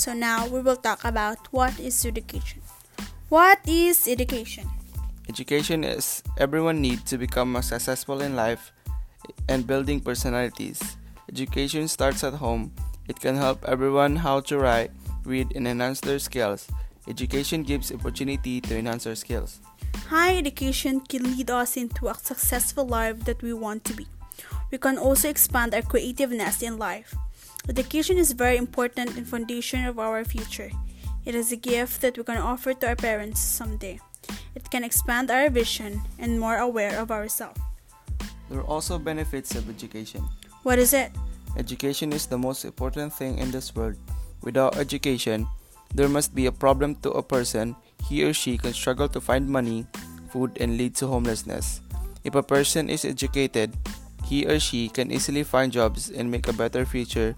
So now we will talk about what is education. What is education? Education is everyone needs to become more successful in life and building personalities. Education starts at home. It can help everyone how to write, read, and enhance their skills. Education gives opportunity to enhance our skills. High education can lead us into a successful life that we want to be. We can also expand our creativeness in life. Education is very important and foundation of our future. It is a gift that we can offer to our parents someday. It can expand our vision and more aware of ourselves. There are also benefits of education. What is it? Education is the most important thing in this world. Without education, there must be a problem to a person. He or she can struggle to find money, food, and lead to homelessness. If a person is educated, he or she can easily find jobs and make a better future.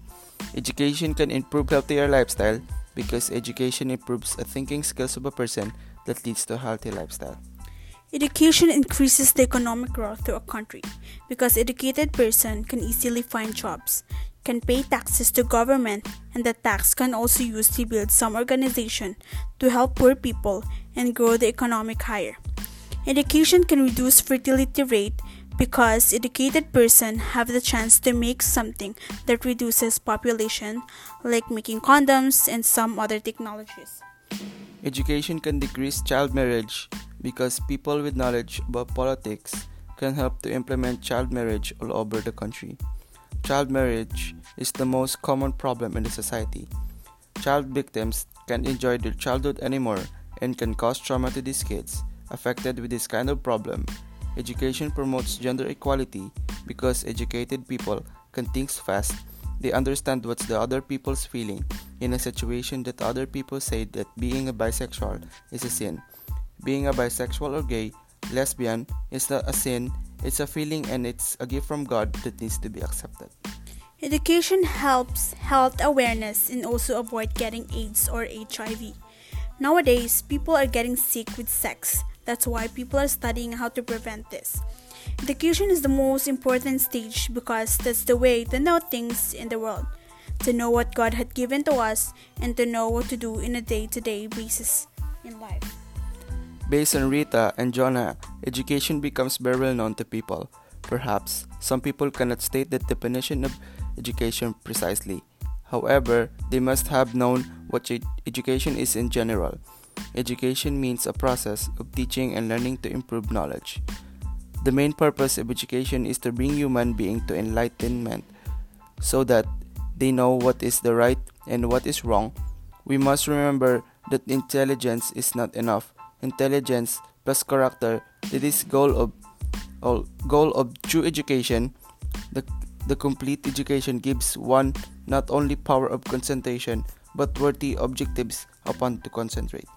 Education can improve healthier lifestyle because education improves the thinking skills of a person that leads to a healthy lifestyle. Education increases the economic growth of a country because educated person can easily find jobs, can pay taxes to government, and the tax can also use to build some organization to help poor people and grow the economic higher. Education can reduce fertility rate because educated person have the chance to make something that reduces population like making condoms and some other technologies. Education can decrease child marriage because people with knowledge about politics can help to implement child marriage all over the country. Child marriage is the most common problem in the society. Child victims can't enjoy their childhood anymore and can cause trauma to these kids affected with this kind of problem Education promotes gender equality because educated people can think fast. They understand what's the other people's feeling in a situation that other people say that being a bisexual is a sin. Being a bisexual or gay, lesbian is not a sin, it's a feeling and it's a gift from God that needs to be accepted. Education helps health awareness and also avoid getting AIDS or HIV. Nowadays, people are getting sick with sex that's why people are studying how to prevent this. Education is the most important stage because that's the way to know things in the world, to know what God had given to us, and to know what to do in a day to day basis in life. Based on Rita and Jonah, education becomes very well known to people. Perhaps some people cannot state the definition of education precisely. However, they must have known what education is in general. Education means a process of teaching and learning to improve knowledge. The main purpose of education is to bring human being to enlightenment so that they know what is the right and what is wrong. We must remember that intelligence is not enough. Intelligence plus character is goal of goal of true education. The the complete education gives one not only power of concentration but worthy objectives upon to concentrate.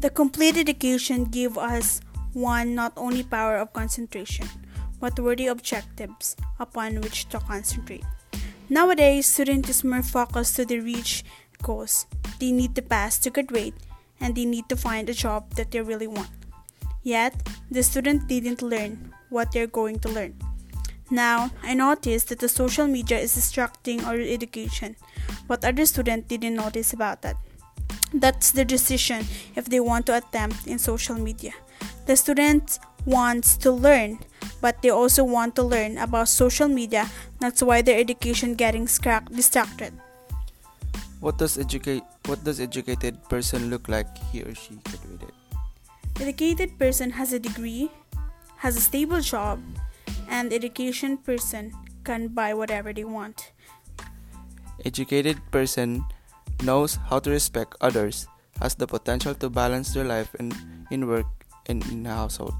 The complete education give us one not only power of concentration, but worthy objectives upon which to concentrate. Nowadays, students is more focused to the reach goals. They need to pass to graduate and they need to find a job that they really want. Yet, the student didn't learn what they're going to learn. Now, I noticed that the social media is distracting our education, but other students didn't notice about that. That's the decision if they want to attempt in social media. The student wants to learn, but they also want to learn about social media. That's why their education getting distracted. What does educate what does educated person look like he or she graduated? Educated person has a degree, has a stable job, and education person can buy whatever they want. Educated person knows how to respect others, has the potential to balance their life in, in work and in a household.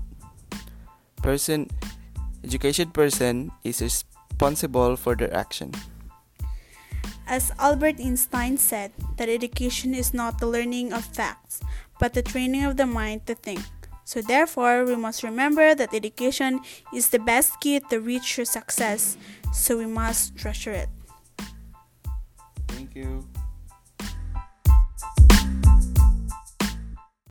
Person educated person is responsible for their action. As Albert Einstein said, that education is not the learning of facts, but the training of the mind to think. So, therefore, we must remember that education is the best key to reach your success, so we must treasure it. Thank you.